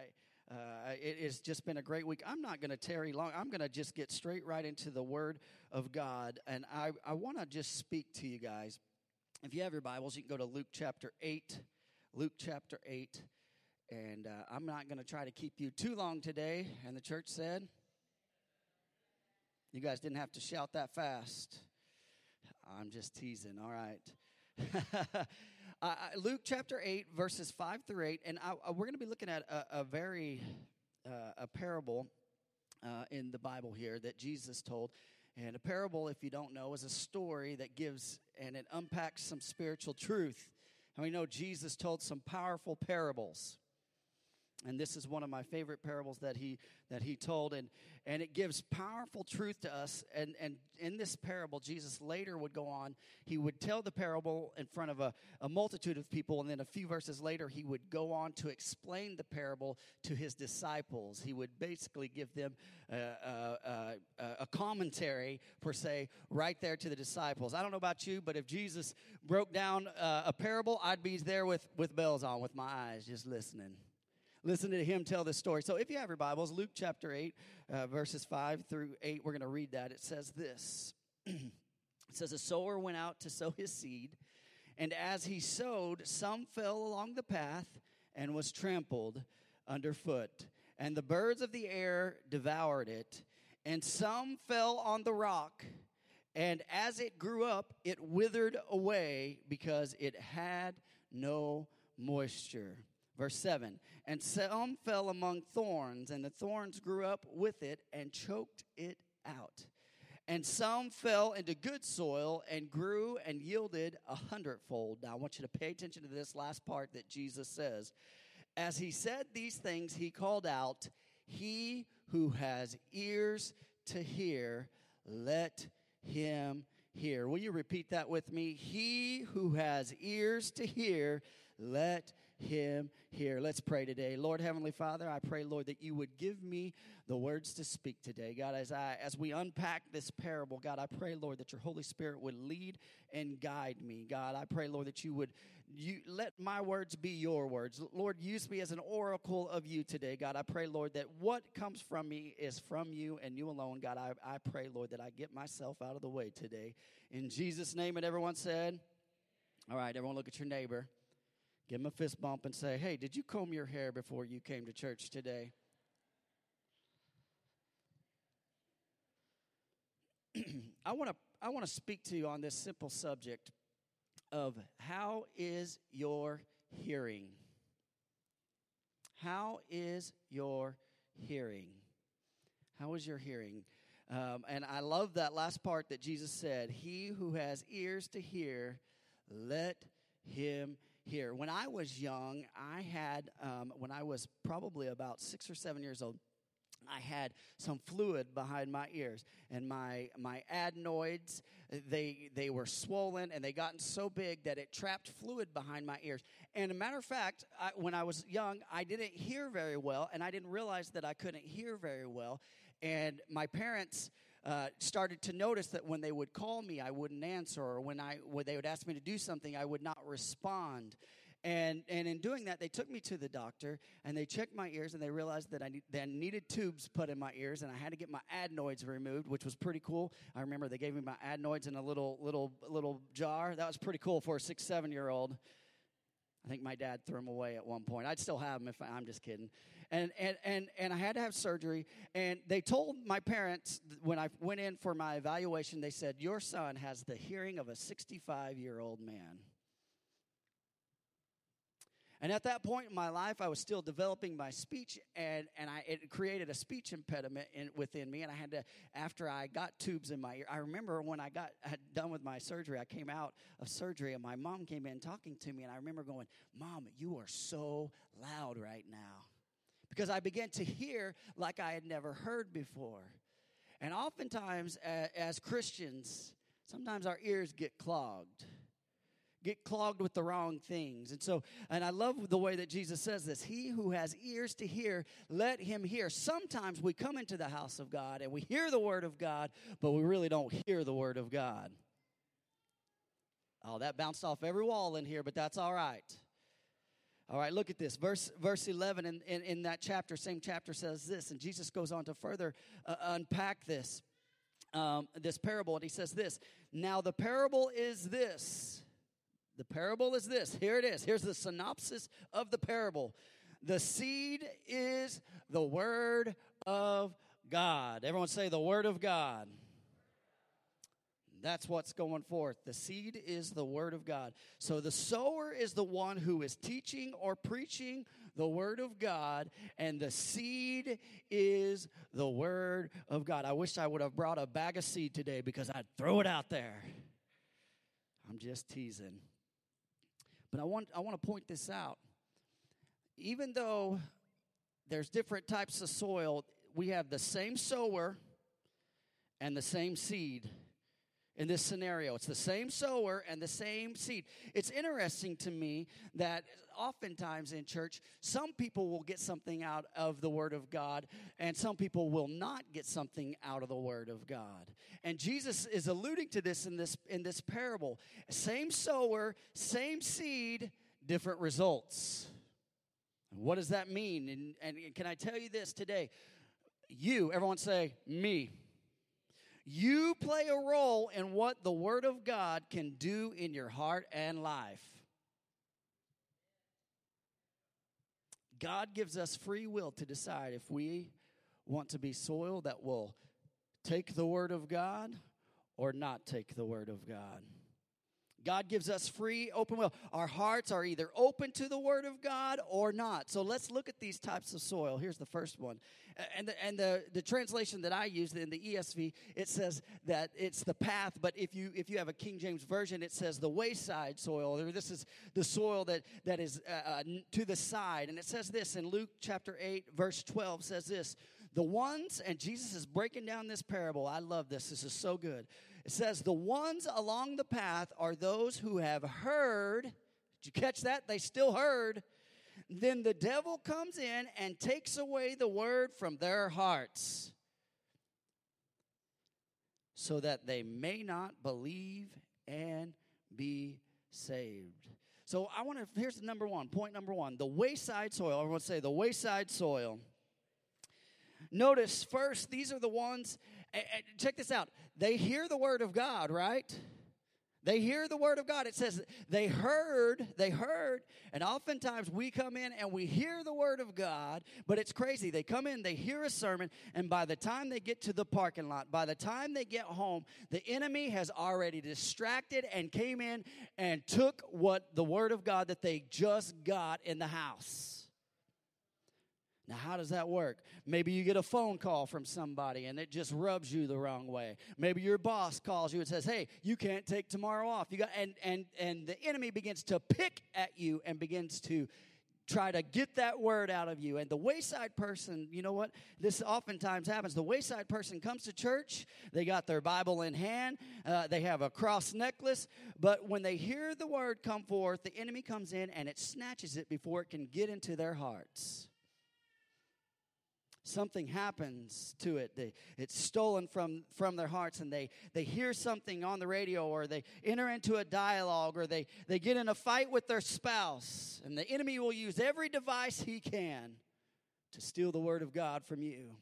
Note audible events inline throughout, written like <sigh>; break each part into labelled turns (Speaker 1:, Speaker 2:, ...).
Speaker 1: I, uh, it has just been a great week. I'm not going to tarry long. I'm going to just get straight right into the Word of God. And I, I want to just speak to you guys. If you have your Bibles, you can go to Luke chapter 8. Luke chapter 8. And uh, I'm not going to try to keep you too long today. And the church said, You guys didn't have to shout that fast. I'm just teasing. All right. <laughs> uh, Luke chapter 8, verses 5 through 8. And I, I, we're going to be looking at a, a very, uh, a parable uh, in the Bible here that Jesus told. And a parable, if you don't know, is a story that gives and it unpacks some spiritual truth. And we know Jesus told some powerful parables and this is one of my favorite parables that he that he told. And and it gives powerful truth to us. And and in this parable jesus later would go on. He would tell the parable in front of a, a multitude of people. And then a few verses later he would go on to explain the parable to his disciples. He would basically give them a, a, a commentary per se right there to the disciples. I don't know about you but if jesus broke down uh, a parable i'd be there with with bells on with my eyes just listening listen to him tell this story. So if you have your Bibles, Luke chapter 8, uh, verses 5 through 8, we're going to read that. It says this <clears throat> It says, A sower went out to sow his seed, and as he sowed, some fell along the path and was trampled underfoot, and the birds of the air devoured it, and some fell on the rock. And as it grew up, it withered away because it had no moisture. Verse 7 And some fell among thorns, and the thorns grew up with it and choked it out. And some fell into good soil and grew and yielded a hundredfold. Now, I want you to pay attention to this last part that Jesus says. As he said these things, he called out, He who has ears to hear, let him hear. Will you repeat that with me? He who has ears to hear, let him hear. Let's pray today. Lord Heavenly Father, I pray, Lord, that you would give me the words to speak today. God, as I as we unpack this parable, God, I pray, Lord, that your Holy Spirit would lead and guide me. God, I pray, Lord, that you would you let my words be your words. Lord, use me as an oracle of you today. God, I pray, Lord, that what comes from me is from you and you alone. God, I, I pray, Lord, that I get myself out of the way today. In Jesus' name, and everyone said, All right, everyone look at your neighbor. Give him a fist bump and say, Hey, did you comb your hair before you came to church today? <clears throat> I want to I want to speak to you on this simple subject of how is your hearing? How is your hearing? How is your hearing? Um, and I love that last part that Jesus said, He who has ears to hear, let him hear. When I was young, I had, um, when I was probably about six or seven years old, I had some fluid behind my ears, and my my adenoids they they were swollen and they gotten so big that it trapped fluid behind my ears. And a matter of fact, I, when I was young, I didn't hear very well, and I didn't realize that I couldn't hear very well. And my parents uh, started to notice that when they would call me, I wouldn't answer, or when I when they would ask me to do something, I would not respond. And, and in doing that, they took me to the doctor and they checked my ears and they realized that I, need, that I needed tubes put in my ears and I had to get my adenoids removed, which was pretty cool. I remember they gave me my adenoids in a little, little, little jar. That was pretty cool for a six, seven year old. I think my dad threw them away at one point. I'd still have them if I, I'm just kidding and, and, and, and I had to have surgery. And they told my parents when I went in for my evaluation, they said, Your son has the hearing of a 65 year old man. And at that point in my life, I was still developing my speech, and, and I, it created a speech impediment in, within me. And I had to, after I got tubes in my ear, I remember when I got had done with my surgery, I came out of surgery, and my mom came in talking to me, and I remember going, Mom, you are so loud right now because I began to hear like I had never heard before. And oftentimes, as Christians, sometimes our ears get clogged get clogged with the wrong things. And so, and I love the way that Jesus says this He who has ears to hear, let him hear. Sometimes we come into the house of God and we hear the word of God, but we really don't hear the word of God. Oh, that bounced off every wall in here, but that's all right. All right, look at this. Verse, verse 11 in, in, in that chapter, same chapter says this, and Jesus goes on to further uh, unpack this, um, this parable, and he says this Now the parable is this. The parable is this. Here it is. Here's the synopsis of the parable. The seed is the word of God. Everyone say the word of God. That's what's going forth. The seed is the word of God. So the sower is the one who is teaching or preaching the word of God, and the seed is the word of God. I wish I would have brought a bag of seed today because I'd throw it out there. I'm just teasing. But I want I want to point this out. Even though there's different types of soil, we have the same sower and the same seed in this scenario. It's the same sower and the same seed. It's interesting to me that oftentimes in church, some people will get something out of the Word of God, and some people will not get something out of the Word of God. And Jesus is alluding to this in this in this parable. Same sower, same seed, different results. What does that mean? And, and can I tell you this today? You, everyone say, me. You play a role in what the Word of God can do in your heart and life. God gives us free will to decide if we want to be soil that will take the Word of God or not take the Word of God. God gives us free, open will. Our hearts are either open to the Word of God or not. So let's look at these types of soil. Here's the first one. And the, and the, the translation that I use in the ESV, it says that it's the path, but if you if you have a King James version, it says the wayside soil. This is the soil that, that is uh, uh, to the side. And it says this in Luke chapter 8, verse 12 says this. The ones, and Jesus is breaking down this parable. I love this. This is so good. It says, The ones along the path are those who have heard. Did you catch that? They still heard. Then the devil comes in and takes away the word from their hearts so that they may not believe and be saved. So I want to, here's number one, point number one the wayside soil. Everyone say the wayside soil. Notice first, these are the ones, check this out. They hear the word of God, right? They hear the word of God. It says they heard, they heard, and oftentimes we come in and we hear the word of God, but it's crazy. They come in, they hear a sermon, and by the time they get to the parking lot, by the time they get home, the enemy has already distracted and came in and took what the word of God that they just got in the house. Now, how does that work? Maybe you get a phone call from somebody and it just rubs you the wrong way. Maybe your boss calls you and says, "Hey, you can't take tomorrow off." You got and and and the enemy begins to pick at you and begins to try to get that word out of you. And the wayside person, you know what? This oftentimes happens. The wayside person comes to church, they got their Bible in hand, uh, they have a cross necklace, but when they hear the word come forth, the enemy comes in and it snatches it before it can get into their hearts something happens to it. They, it's stolen from from their hearts and they they hear something on the radio or they enter into a dialogue or they they get in a fight with their spouse and the enemy will use every device he can to steal the word of god from you.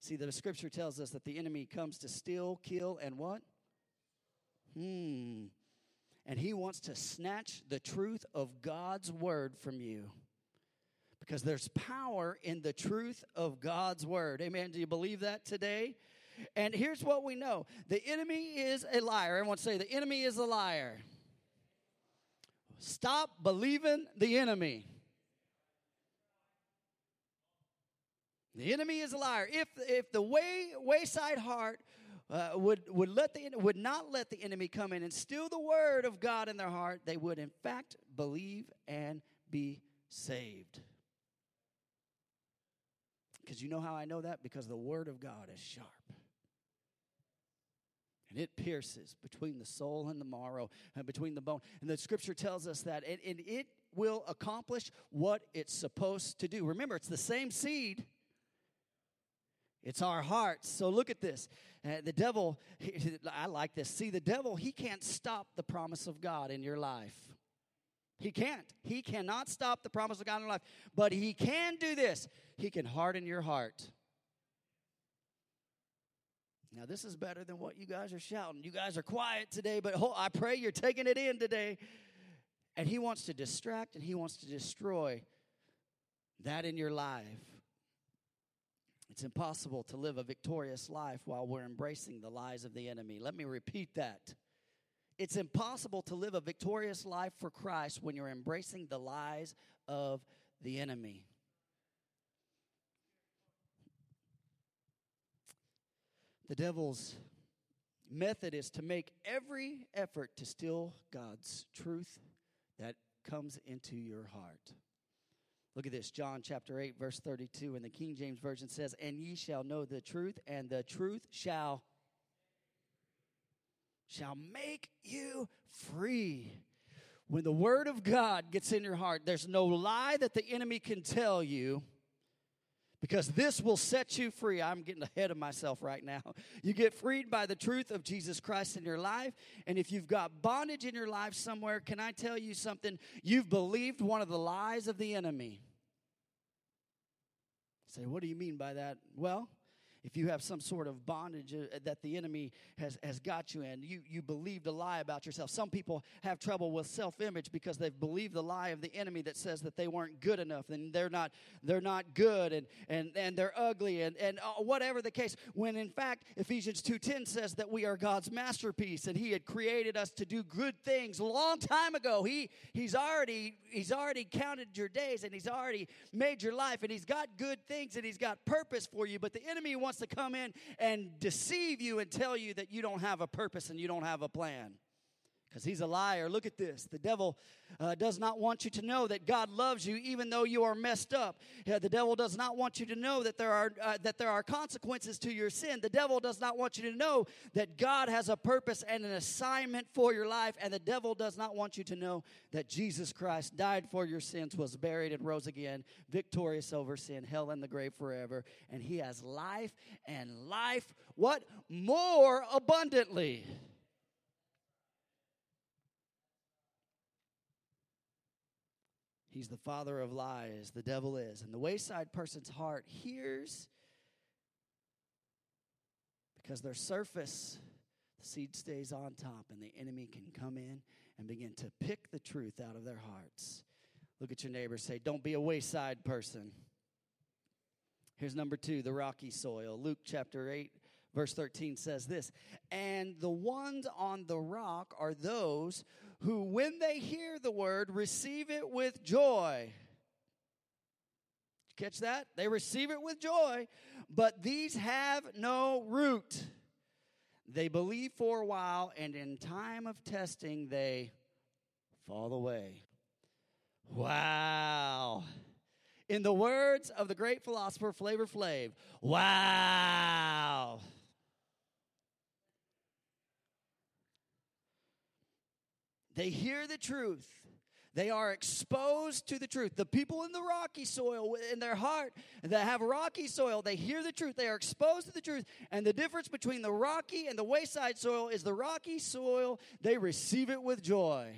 Speaker 1: See the scripture tells us that the enemy comes to steal kill and what? Hmm. And he wants to snatch the truth of god's word from you because there's power in the truth of God's word. Amen. Do you believe that today? And here's what we know the enemy is a liar. Everyone say, the enemy is a liar. Stop believing the enemy. The enemy is a liar. If if the way wayside heart uh, would would let the would not let the enemy come in and steal the word of God in their heart, they would in fact believe and be saved. Because you know how I know that? Because the Word of God is sharp. And it pierces between the soul and the marrow, and between the bone. And the scripture tells us that. And, and it will accomplish what it's supposed to do. Remember, it's the same seed. It's our hearts. So look at this. Uh, the devil, <laughs> I like this. See, the devil, he can't stop the promise of God in your life. He can't. He cannot stop the promise of God in your life. But He can do this He can harden your heart. Now, this is better than what you guys are shouting. You guys are quiet today, but I pray you're taking it in today. And He wants to distract and He wants to destroy that in your life. It's impossible to live a victorious life while we're embracing the lies of the enemy. Let me repeat that. It's impossible to live a victorious life for Christ when you're embracing the lies of the enemy. The devil's method is to make every effort to steal God's truth that comes into your heart. Look at this, John chapter 8, verse 32, and the King James Version says, And ye shall know the truth, and the truth shall shall make you free. When the word of God gets in your heart, there's no lie that the enemy can tell you because this will set you free. I'm getting ahead of myself right now. You get freed by the truth of Jesus Christ in your life. And if you've got bondage in your life somewhere, can I tell you something? You've believed one of the lies of the enemy. Say, what do you mean by that? Well, if you have some sort of bondage uh, that the enemy has, has got you in, you, you believed a lie about yourself. Some people have trouble with self image because they've believed the lie of the enemy that says that they weren't good enough and they're not, they're not good and, and, and they're ugly and, and uh, whatever the case. When in fact, Ephesians 2.10 says that we are God's masterpiece and he had created us to do good things a long time ago. He, he's, already, he's already counted your days and he's already made your life and he's got good things and he's got purpose for you. But the enemy wants wants to come in and deceive you and tell you that you don't have a purpose and you don't have a plan because he's a liar. Look at this. The devil uh, does not want you to know that God loves you, even though you are messed up. Yeah, the devil does not want you to know that there are uh, that there are consequences to your sin. The devil does not want you to know that God has a purpose and an assignment for your life. And the devil does not want you to know that Jesus Christ died for your sins, was buried, and rose again, victorious over sin, hell, and the grave forever. And He has life and life what more abundantly. He's the father of lies, the devil is. And the wayside person's heart hears because their surface, the seed stays on top, and the enemy can come in and begin to pick the truth out of their hearts. Look at your neighbor, say, Don't be a wayside person. Here's number two the rocky soil. Luke chapter 8, verse 13 says this And the ones on the rock are those who, when they hear the word, receive it with joy. Catch that? They receive it with joy, but these have no root. They believe for a while, and in time of testing, they fall away. Wow. In the words of the great philosopher Flavor Flav, wow. They hear the truth. They are exposed to the truth. The people in the rocky soil in their heart that have rocky soil, they hear the truth. They are exposed to the truth. And the difference between the rocky and the wayside soil is the rocky soil, they receive it with joy.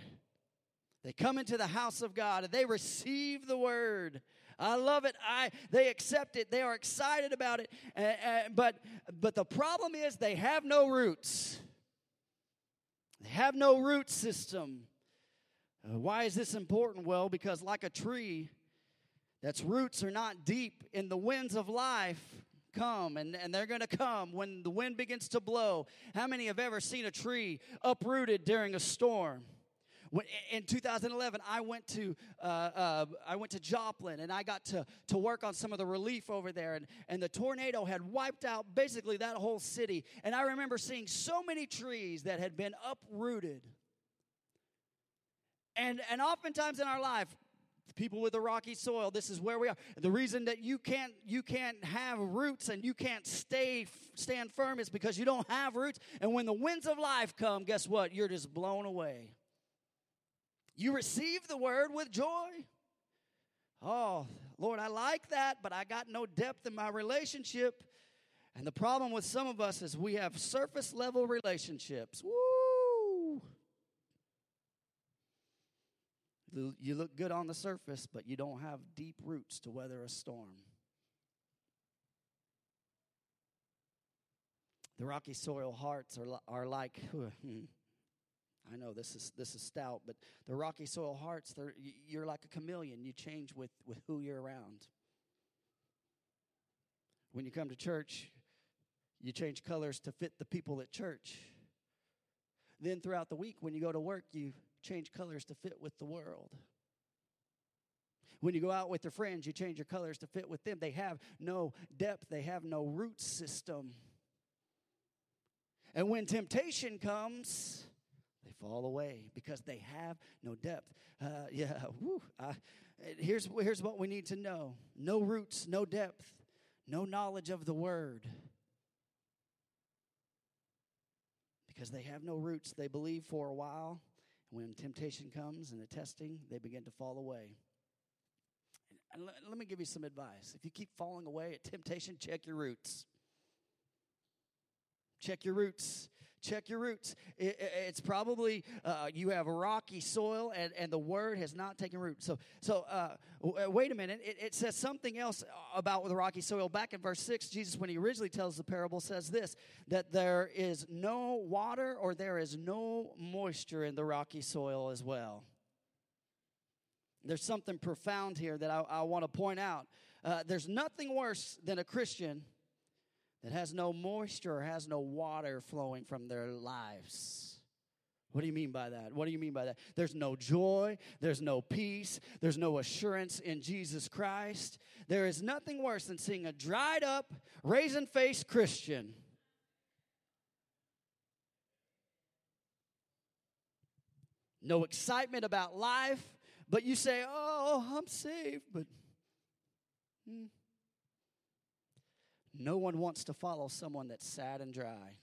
Speaker 1: They come into the house of God and they receive the word. I love it. I they accept it. They are excited about it. Uh, uh, but but the problem is they have no roots. They have no root system. Uh, why is this important? Well, because like a tree that's roots are not deep in the winds of life come and, and they're going to come when the wind begins to blow. How many have ever seen a tree uprooted during a storm? When, in 2011, I went to uh, uh, I went to Joplin and I got to to work on some of the relief over there, and and the tornado had wiped out basically that whole city. And I remember seeing so many trees that had been uprooted. And and oftentimes in our life, people with the rocky soil this is where we are the reason that you can't you can't have roots and you can't stay stand firm is because you don't have roots and when the winds of life come guess what you're just blown away you receive the word with joy. Oh, Lord, I like that, but I got no depth in my relationship. And the problem with some of us is we have surface level relationships. Woo! You look good on the surface, but you don't have deep roots to weather a storm. The rocky soil hearts are, are like, <laughs> hmm, I know this is this is stout, but the rocky soil hearts, you're like a chameleon. You change with, with who you're around. When you come to church, you change colors to fit the people at church. Then throughout the week, when you go to work, you change colors to fit with the world. When you go out with your friends, you change your colors to fit with them. They have no depth, they have no root system. And when temptation comes, they fall away because they have no depth. Uh, yeah, whew, I, here's, here's what we need to know no roots, no depth, no knowledge of the word. Because they have no roots, they believe for a while. When temptation comes and the testing, they begin to fall away. And let me give you some advice. If you keep falling away at temptation, check your roots. Check your roots. Check your roots. It, it's probably uh, you have rocky soil and, and the word has not taken root. So, so uh, uh, wait a minute. It, it, says something else about the rocky soil. Back in verse 6, Jesus, when he originally tells the parable, says this that there is no water or there is no moisture in the rocky soil as well. There's something profound here that I, I want to point out. Uh, there's nothing worse than a Christian that has no moisture or has no water flowing from their lives. What do you mean by that? What do you mean by that? There's no joy, there's no peace, there's no assurance in Jesus Christ. There is nothing worse than seeing a dried up, raisin faced Christian. No excitement about life, but you say, Oh, I'm saved, but. Hmm. No one wants to follow someone that's sad and dry.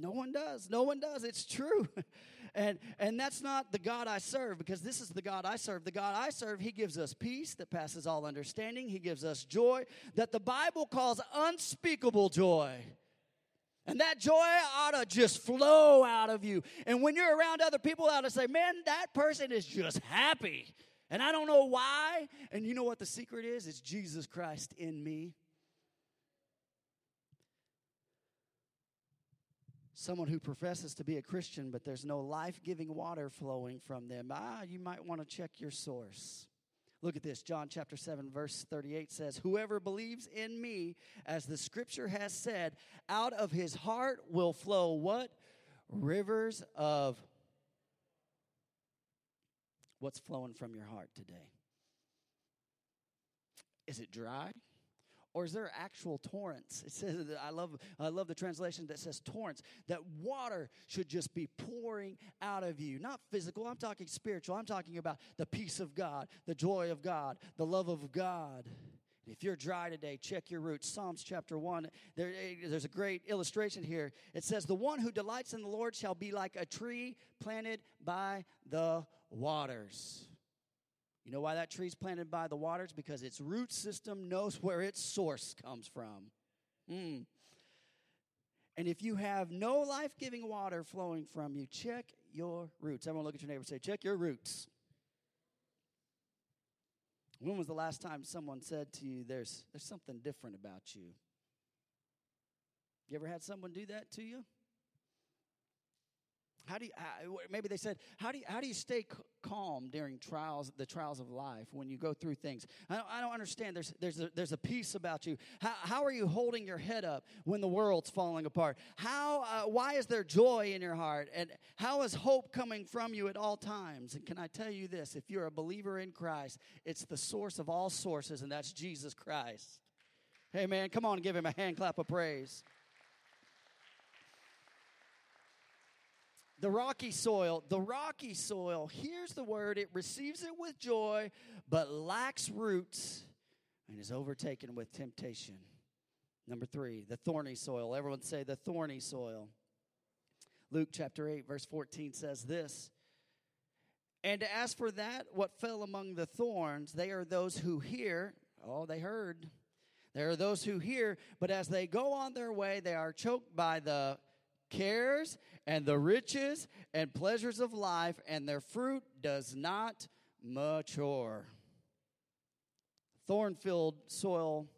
Speaker 1: No one does. No one does. It's true. <laughs> and and that's not the God I serve because this is the God I serve. The God I serve, he gives us peace that passes all understanding. He gives us joy that the Bible calls unspeakable joy. And that joy ought to just flow out of you. And when you're around other people, ought to say, man, that person is just happy. And I don't know why. And you know what the secret is? It's Jesus Christ in me. Someone who professes to be a Christian, but there's no life giving water flowing from them. Ah, you might want to check your source. Look at this. John chapter 7, verse 38 says, Whoever believes in me, as the scripture has said, out of his heart will flow what? Rivers of What's flowing from your heart today? Is it dry? Or is there actual torrents? It says I love I love the translation that says torrents. That water should just be pouring out of you. Not physical, I'm talking spiritual. I'm talking about the peace of God, the joy of God, the love of God. If you're dry today, check your roots. Psalms chapter 1, there, there's a great illustration here. It says, The one who delights in the Lord shall be like a tree planted by the waters. You know why that tree's planted by the waters? Because its root system knows where its source comes from. Mm. And if you have no life giving water flowing from you, check your roots. Everyone look at your neighbor say, Check your roots. When was the last time someone said to you, There's, there's something different about you? You ever had someone do that to you? How do you, maybe they said, how do you, how do you stay calm during trials, the trials of life when you go through things? I don't, I don't understand. There's, there's, a, there's a peace about you. How, how are you holding your head up when the world's falling apart? How, uh, why is there joy in your heart? And how is hope coming from you at all times? And can I tell you this? If you're a believer in Christ, it's the source of all sources, and that's Jesus Christ. Man, come on, give him a hand clap of praise. The rocky soil, the rocky soil, here's the word, it receives it with joy, but lacks roots and is overtaken with temptation. Number three, the thorny soil. Everyone say the thorny soil. Luke chapter 8, verse 14 says this And as for that, what fell among the thorns, they are those who hear. Oh, they heard. There are those who hear, but as they go on their way, they are choked by the cares and the riches and pleasures of life, and their fruit does not mature. Thorn filled soil,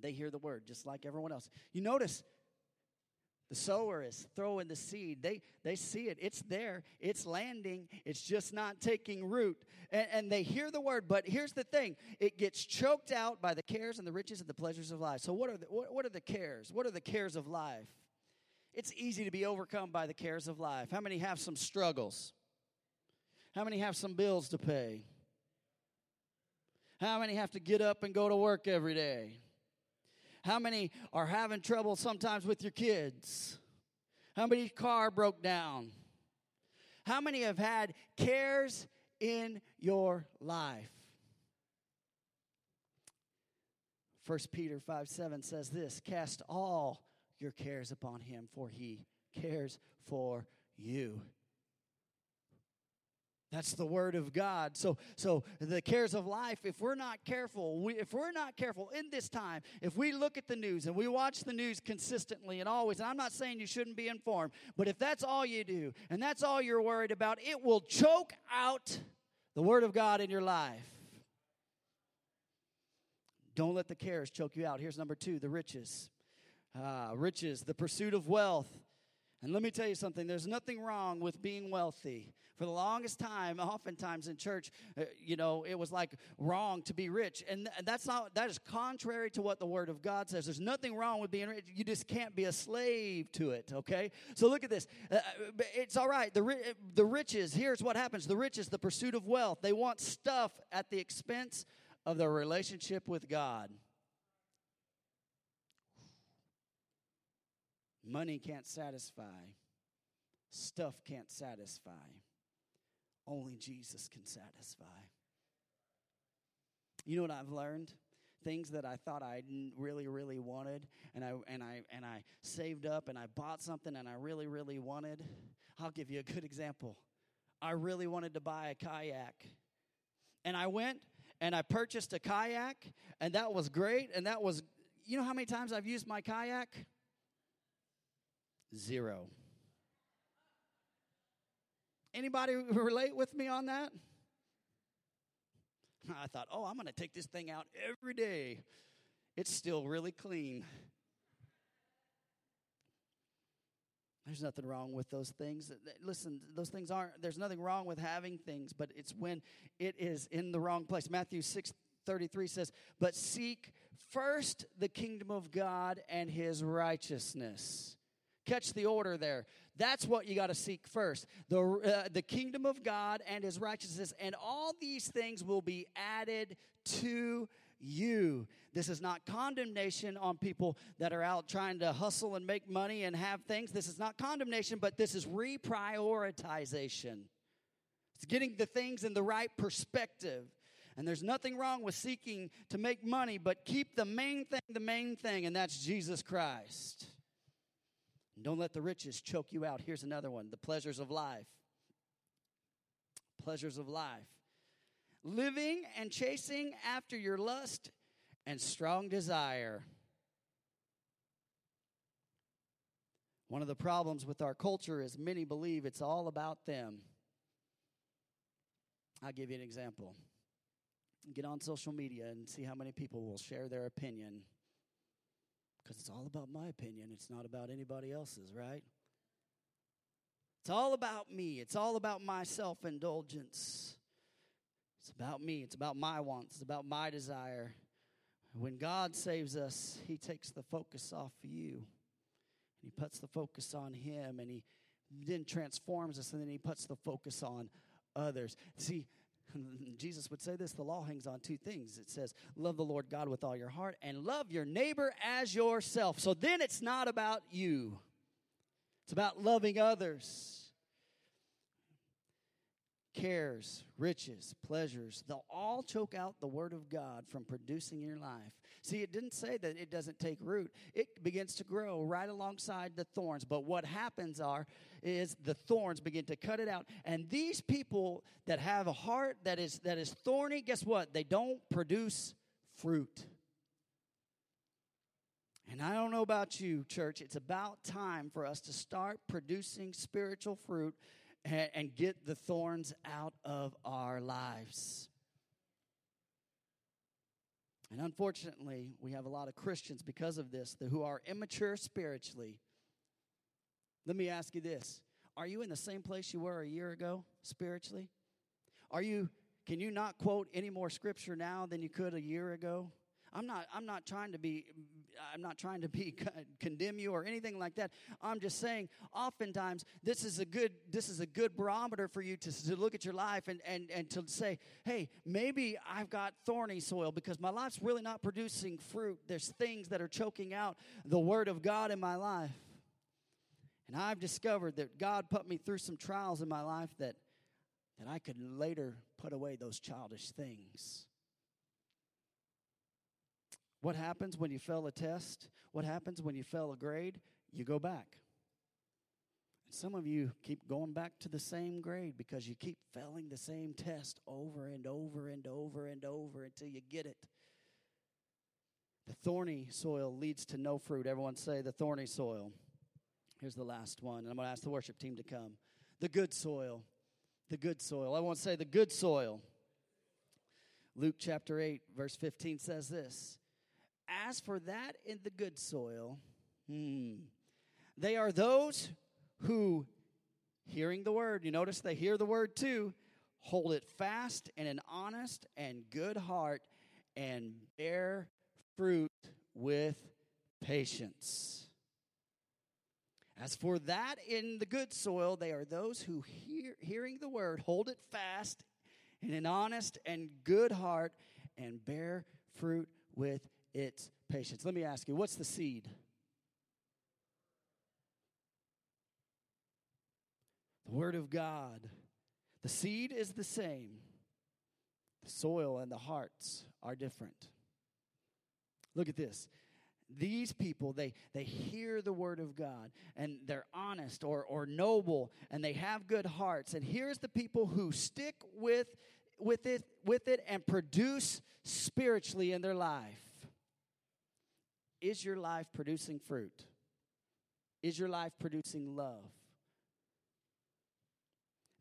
Speaker 1: they hear the word just like everyone else. You notice the sower is throwing the seed. They, they see it. It's there. It's landing. It's just not taking root. And, and they hear the word. But here's the thing it gets choked out by the cares and the riches and the pleasures of life. So, what are the, what, what are the cares? What are the cares of life? It's easy to be overcome by the cares of life. How many have some struggles? How many have some bills to pay? How many have to get up and go to work every day? How many are having trouble sometimes with your kids? How many car broke down? How many have had cares in your life? 1 Peter 5 7 says this Cast all your cares upon him, for he cares for you. That's the word of God. So, so the cares of life, if we're not careful, we, if we're not careful in this time, if we look at the news and we watch the news consistently and always, and I'm not saying you shouldn't be informed, but if that's all you do and that's all you're worried about, it will choke out the word of God in your life. Don't let the cares choke you out. Here's number two the riches. Uh, riches, the pursuit of wealth. And let me tell you something there's nothing wrong with being wealthy. For the longest time, oftentimes in church, uh, you know, it was like wrong to be rich. And th- that's not, that is contrary to what the Word of God says. There's nothing wrong with being rich. You just can't be a slave to it, okay? So look at this. Uh, uh it's all right. The, the riches, here's what happens the riches, the pursuit of wealth. They want stuff at the expense of their relationship with God. Money can't satisfy, stuff can't satisfy. Only Jesus can satisfy. You know what I've learned? Things that I thought I really, really wanted, and I and I and I saved up and I bought something and I really, really wanted. I'll give you a good example. I really wanted to buy a kayak. And I went and I purchased a kayak, and that was great. And that was, you know how many times I've used my kayak? Zero. Anybody relate with me on that? <laughs> I thought, oh, I'm going to take this thing out every day. It's still really clean. There's nothing wrong with those things. Listen, those things aren't, there's nothing wrong with having things, but it's when it is in the wrong place. Matthew 6 33 says, But seek first the kingdom of God and his righteousness. Catch the order there. That's what you got to seek first the, uh, the kingdom of God and his righteousness, and all these things will be added to you. This is not condemnation on people that are out trying to hustle and make money and have things. This is not condemnation, but this is reprioritization. It's getting the things in the right perspective. And there's nothing wrong with seeking to make money, but keep the main thing the main thing, and that's Jesus Christ. Don't let the riches choke you out. Here's another one the pleasures of life. Pleasures of life. Living and chasing after your lust and strong desire. One of the problems with our culture is many believe it's all about them. I'll give you an example. Get on social media and see how many people will share their opinion because it's all about my opinion. It's not about anybody else's, right? It's all about me. It's all about my self indulgence. It's about me. It's about my wants. It's about my desire. When God saves us, He takes the focus off of you. And He puts the focus on Him. And He then transforms us. And then He puts the focus on others. See, <laughs> Jesus would say this the law hangs on two things. It says, Love the Lord God with all your heart and love your neighbor as yourself. So then it's not about you, it's about loving others. Cares, riches, pleasures, they'll all choke out the word of God from producing in your life. See, it didn't say that it doesn't take root. It begins to grow right alongside the thorns. But what happens are is the thorns begin to cut it out. And these people that have a heart that is that is thorny, guess what? They don't produce fruit. And I don't know about you, church, it's about time for us to start producing spiritual fruit and, and get the thorns out of our lives. And unfortunately, we have a lot of Christians because of this who are immature spiritually. Let me ask you this Are you in the same place you were a year ago spiritually? Are you, can you not quote any more scripture now than you could a year ago? I'm not, I'm not trying to be, I'm not trying to be <laughs> condemn you or anything like that. I'm just saying, oftentimes this is a good, this is a good barometer for you to, to look at your life and, and, and to say, hey, maybe I've got thorny soil because my life's really not producing fruit. There's things that are choking out the word of God in my life. And I've discovered that God put me through some trials in my life that, that I could later put away those childish things. What happens when you fail a test? What happens when you fail a grade? You go back. Some of you keep going back to the same grade because you keep failing the same test over and over and over and over until you get it. The thorny soil leads to no fruit. Everyone say the thorny soil. Here's the last one, and I'm going to ask the worship team to come. The good soil. The good soil. I want to say the good soil. Luke chapter 8, verse 15 says this As for that in the good soil, hmm, they are those who, hearing the word, you notice they hear the word too, hold it fast in an honest and good heart and bear fruit with patience. As for that in the good soil, they are those who, hear, hearing the word, hold it fast in an honest and good heart and bear fruit with its patience. Let me ask you, what's the seed? The Word of God. The seed is the same, the soil and the hearts are different. Look at this these people they they hear the word of god and they're honest or or noble and they have good hearts and here's the people who stick with with it with it and produce spiritually in their life is your life producing fruit? Is your life producing love?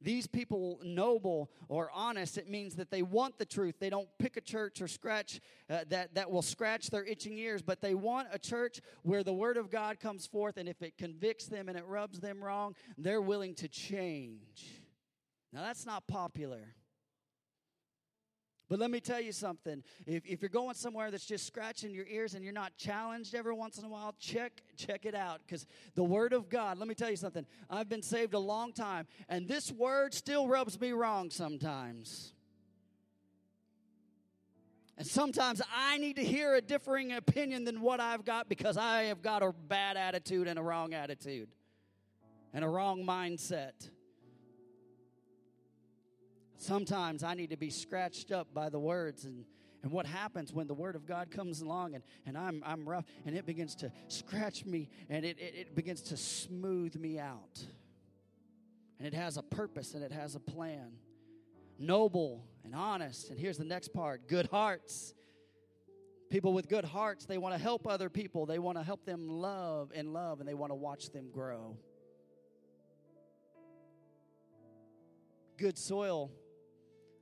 Speaker 1: These people noble or honest it means that they want the truth. They don't pick a church or scratch uh, that, that will scratch their itching ears but they want a church where the word of god comes forth and if it convicts them and it rubs them wrong they're willing to change. Now that's not popular but let me tell you something. If, if you're going somewhere that's just scratching your ears and you're not challenged every once in a while, check check it out. Because the Word of God, let me tell you something. I've been saved a long time, and this Word still rubs me wrong sometimes. And sometimes I need to hear a differing opinion than what I've got because I have got a bad attitude and a wrong attitude and a wrong mindset. Sometimes I need to be scratched up by the words and and what happens when the word of God comes along and, and I'm, I'm rough and it begins to scratch me and it, it, it begins to smooth me out. And it has a purpose and it has a plan. Noble and honest. And here's the next part good hearts. People with good hearts, they want to help other people. They want to help them love and love, and they want to watch them grow. Good soil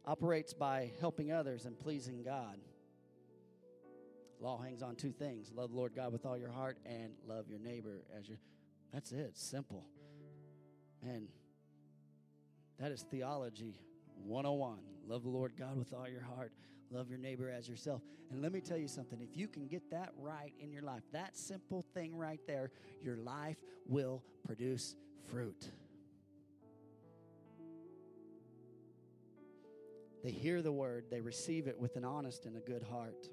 Speaker 1: operates by helping others and pleasing God. Law hangs on two things love the Lord God with all your heart and love your neighbor as your. That's it, simple. Man, that is theology 101. Love the Lord God with all your heart, love your neighbor as yourself. And let me tell you something if you can get that right in your life, that simple thing right there, your life will produce fruit. They hear the word, they receive it with an honest and a good heart.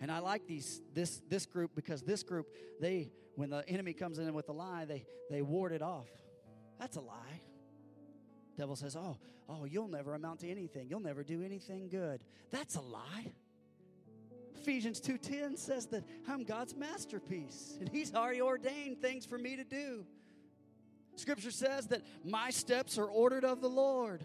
Speaker 1: And I like these this this group because this group, they when the enemy comes in with a lie, they they ward it off. That's a lie. Devil says, "Oh, oh, you'll never amount to anything. You'll never do anything good." That's a lie. Ephesians 2:10 says that I'm God's masterpiece and he's already ordained things for me to do. Scripture says that my steps are ordered of the Lord.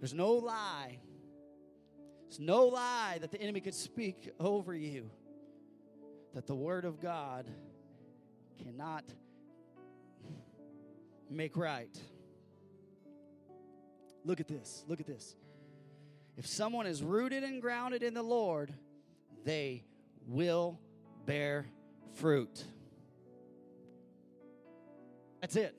Speaker 1: There's no lie. There's no lie that the enemy could speak over you that the word of God cannot make right. Look at this. Look at this. If someone is rooted and grounded in the Lord, they will bear fruit. That's it.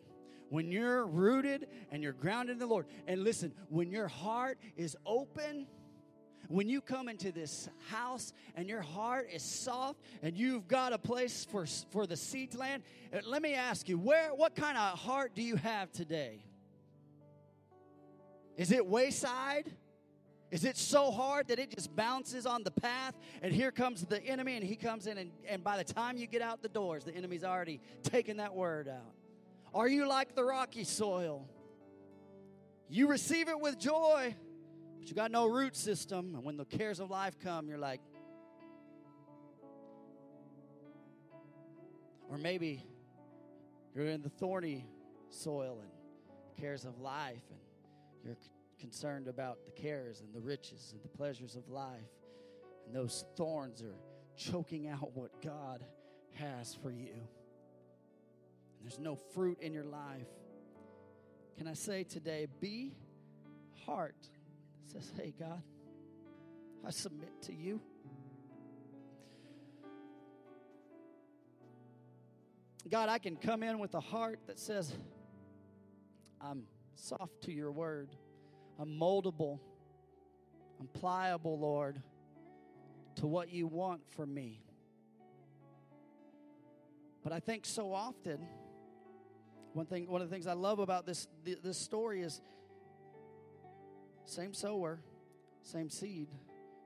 Speaker 1: When you're rooted and you're grounded in the Lord, and listen, when your heart is open, when you come into this house and your heart is soft and you've got a place for, for the seed land, uh, let me ask you, where what kind of heart do you have today? Is it wayside? Is it so hard that it just bounces on the path and here comes the enemy and he comes in and, and by the time you get out the doors, the enemy's already taken that word out? Are you like the rocky soil? You receive it with joy, but you got no root system. And when the cares of life come, you're like, or maybe you're in the thorny soil and cares of life, and you're concerned about the cares and the riches and the pleasures of life. And those thorns are choking out what God has for you and there's no fruit in your life, can I say today, be heart that says, Hey, God, I submit to you. God, I can come in with a heart that says, I'm soft to your word. I'm moldable. I'm pliable, Lord, to what you want for me. But I think so often, one thing, one of the things I love about this this story is same sower, same seed,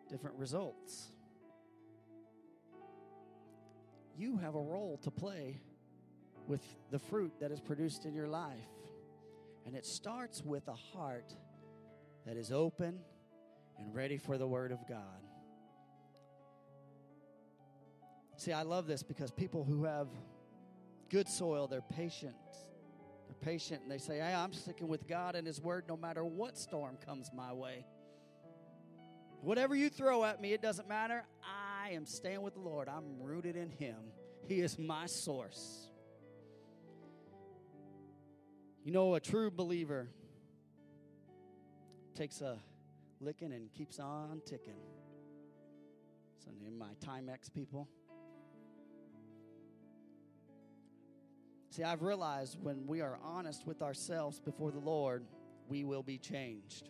Speaker 1: different results. You have a role to play with the fruit that is produced in your life. And it starts with a heart that is open and ready for the Word of God. See, I love this because people who have good soil, they're patient, patient and they say, Hey, I'm sticking with God and His Word no matter what storm comes my way. Whatever you throw at me, it doesn't matter. I am staying with the Lord. I'm rooted in Him. He is my source. You know, a true believer takes a licking and keeps on ticking. So, my Timex people. See, I've realized when we are honest with ourselves before the Lord, we will be changed.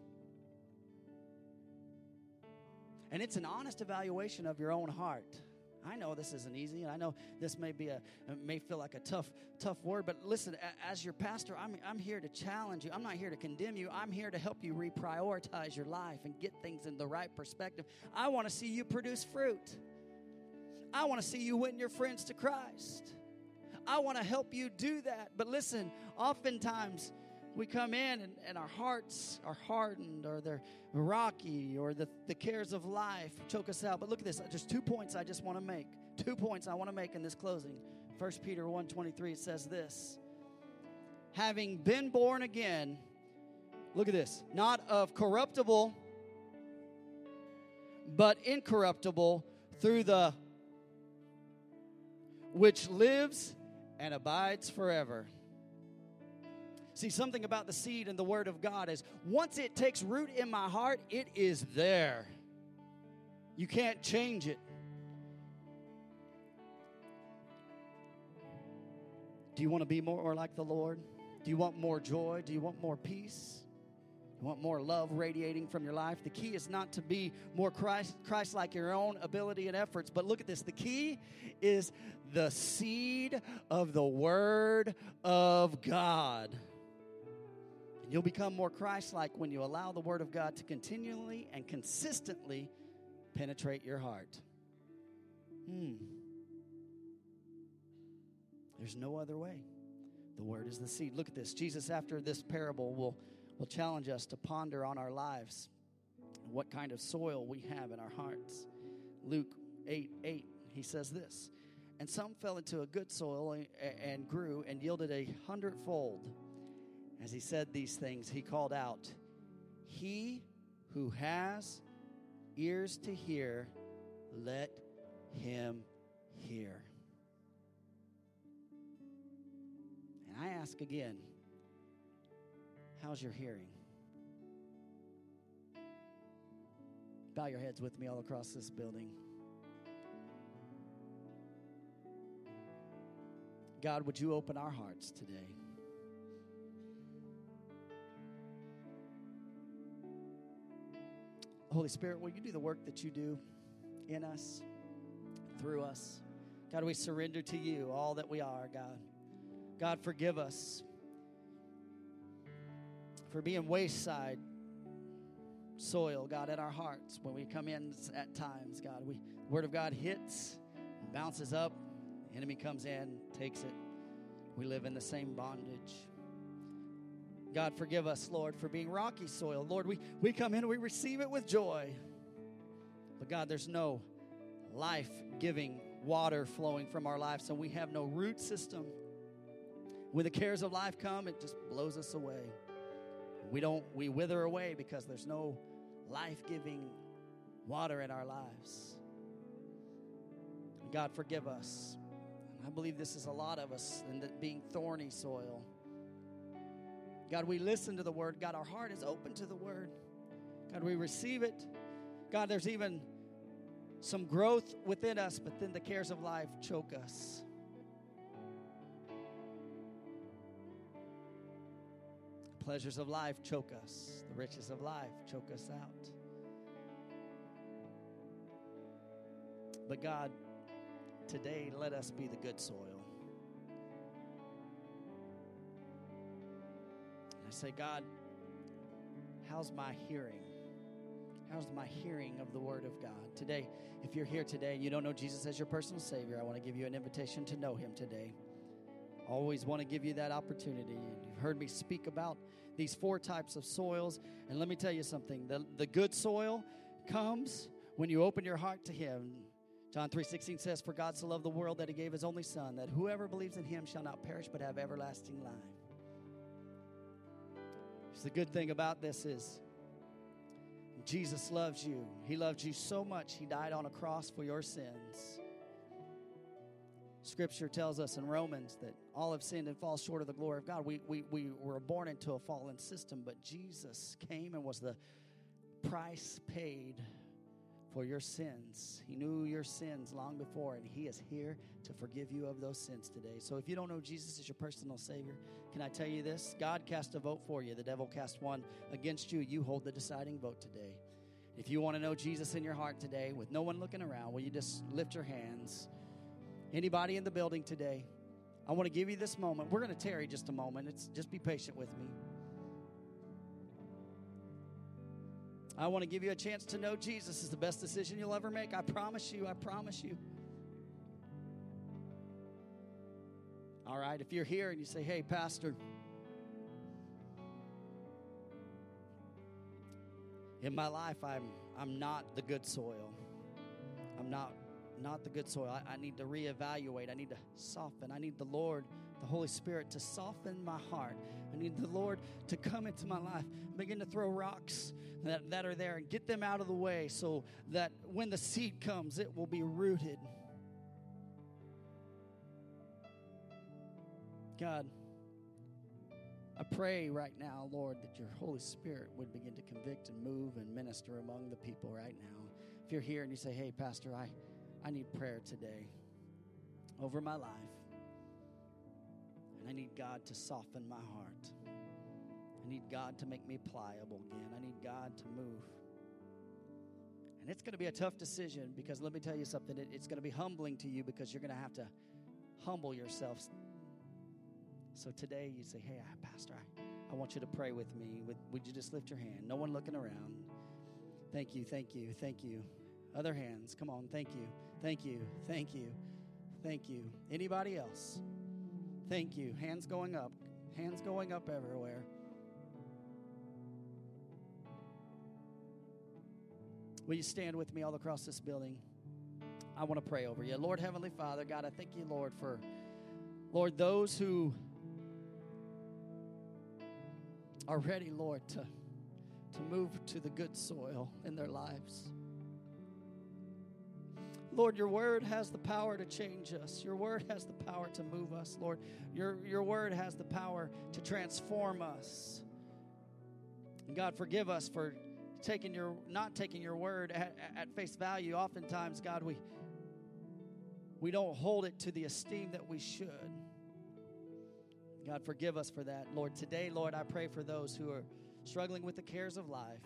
Speaker 1: And it's an honest evaluation of your own heart. I know this isn't easy, and I know this may be a may feel like a tough tough word. But listen, as your pastor, I'm I'm here to challenge you. I'm not here to condemn you. I'm here to help you reprioritize your life and get things in the right perspective. I want to see you produce fruit. I want to see you win your friends to Christ. I want to help you do that. But listen, oftentimes we come in and, and our hearts are hardened or they're rocky or the, the cares of life choke us out. But look at this. Just two points I just want to make. Two points I want to make in this closing. 1 Peter 1.23, it says this. Having been born again, look at this, not of corruptible, but incorruptible through the which lives and abides forever. See, something about the seed and the word of God is once it takes root in my heart, it is there. You can't change it. Do you want to be more like the Lord? Do you want more joy? Do you want more peace? Want more love radiating from your life? The key is not to be more Christ Christ like your own ability and efforts, but look at this. The key is the seed of the word of God. And you'll become more Christ like when you allow the word of God to continually and consistently penetrate your heart. Hmm. There's no other way. The word is the seed. Look at this. Jesus, after this parable, will, will challenge us to ponder on our lives what kind of soil we have in our hearts. Luke 8 8, he says this And some fell into a good soil and grew and yielded a hundredfold. As he said these things, he called out, He who has ears to hear, let him hear. And I ask again, how's your hearing? Bow your heads with me all across this building. God, would you open our hearts today? Holy Spirit, will you do the work that you do in us, through us? God, we surrender to you all that we are, God. God, forgive us for being wayside soil, God, in our hearts when we come in at times, God. We word of God hits, bounces up, enemy comes in, takes it. We live in the same bondage. God, forgive us, Lord, for being rocky soil. Lord, we, we come in we receive it with joy. But God, there's no life giving water flowing from our lives, so we have no root system. When the cares of life come, it just blows us away. We don't, we wither away because there's no life giving water in our lives. God, forgive us. I believe this is a lot of us, and being thorny soil. God, we listen to the word. God, our heart is open to the word. God, we receive it. God, there's even some growth within us, but then the cares of life choke us. Pleasures of life choke us, the riches of life choke us out. But God, today let us be the good soil. And I say, God, how's my hearing? How's my hearing of the Word of God? Today, if you're here today and you don't know Jesus as your personal Savior, I want to give you an invitation to know Him today. Always want to give you that opportunity. You've heard me speak about these four types of soils. And let me tell you something the, the good soil comes when you open your heart to Him. John 3:16 says, For God so loved the world that he gave his only son, that whoever believes in him shall not perish but have everlasting life. the good thing about this is Jesus loves you. He loved you so much, he died on a cross for your sins. Scripture tells us in Romans that all have sinned and fall short of the glory of God. We, we, we were born into a fallen system, but Jesus came and was the price paid for your sins. He knew your sins long before, and He is here to forgive you of those sins today. So if you don't know Jesus as your personal Savior, can I tell you this? God cast a vote for you, the devil cast one against you. You hold the deciding vote today. If you want to know Jesus in your heart today with no one looking around, will you just lift your hands? Anybody in the building today? I want to give you this moment. We're going to tarry just a moment. It's just be patient with me. I want to give you a chance to know Jesus is the best decision you'll ever make. I promise you. I promise you. All right, if you're here and you say, "Hey, pastor, in my life I'm I'm not the good soil. I'm not not the good soil. I, I need to reevaluate. I need to soften. I need the Lord, the Holy Spirit, to soften my heart. I need the Lord to come into my life, begin to throw rocks that, that are there and get them out of the way so that when the seed comes, it will be rooted. God, I pray right now, Lord, that your Holy Spirit would begin to convict and move and minister among the people right now. If you're here and you say, hey, Pastor, I. I need prayer today over my life. And I need God to soften my heart. I need God to make me pliable again. I need God to move. And it's going to be a tough decision because let me tell you something. it's going to be humbling to you because you're going to have to humble yourself. So today you say, Hey, Pastor, I, I want you to pray with me. Would, would you just lift your hand? No one looking around. Thank you, thank you, thank you. Other hands. Come on, thank you. Thank you. Thank you. Thank you. Anybody else? Thank you. Hands going up. Hands going up everywhere. Will you stand with me all across this building? I want to pray over you. Lord Heavenly Father, God, I thank you, Lord, for Lord, those who are ready, Lord, to, to move to the good soil in their lives. Lord, your word has the power to change us. Your word has the power to move us, Lord. Your, your word has the power to transform us. And God, forgive us for taking your not taking your word at, at face value. Oftentimes, God, we we don't hold it to the esteem that we should. God, forgive us for that. Lord, today, Lord, I pray for those who are struggling with the cares of life.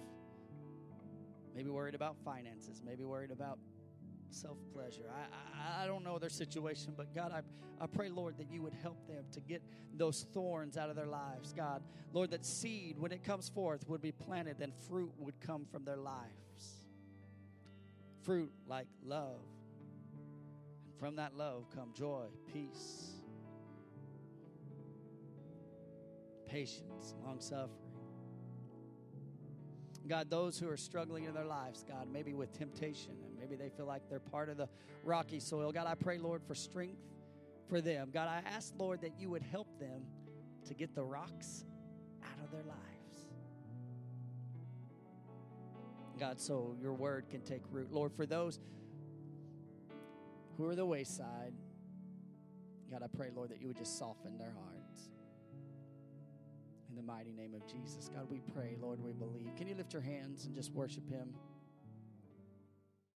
Speaker 1: Maybe worried about finances, maybe worried about self pleasure. I, I, I, don't know their situation, but God, I, I pray, Lord, that you would help them to get those thorns out of their lives. God, Lord, that seed, when it comes forth, would be planted, then fruit would come from their lives. Fruit like love. And from that love come joy, peace, patience, long suffering. God, those who are struggling in their lives, God, maybe with temptation and maybe they feel like they're part of the rocky soil. God, I pray, Lord, for strength for them. God, I ask, Lord, that you would help them to get the rocks out of their lives. God, so your word can take root. Lord, for those who are the wayside, God, I pray, Lord, that you would just soften their hearts. In the mighty name of Jesus. God, we pray, Lord, we believe. Can you lift your hands and just worship Him?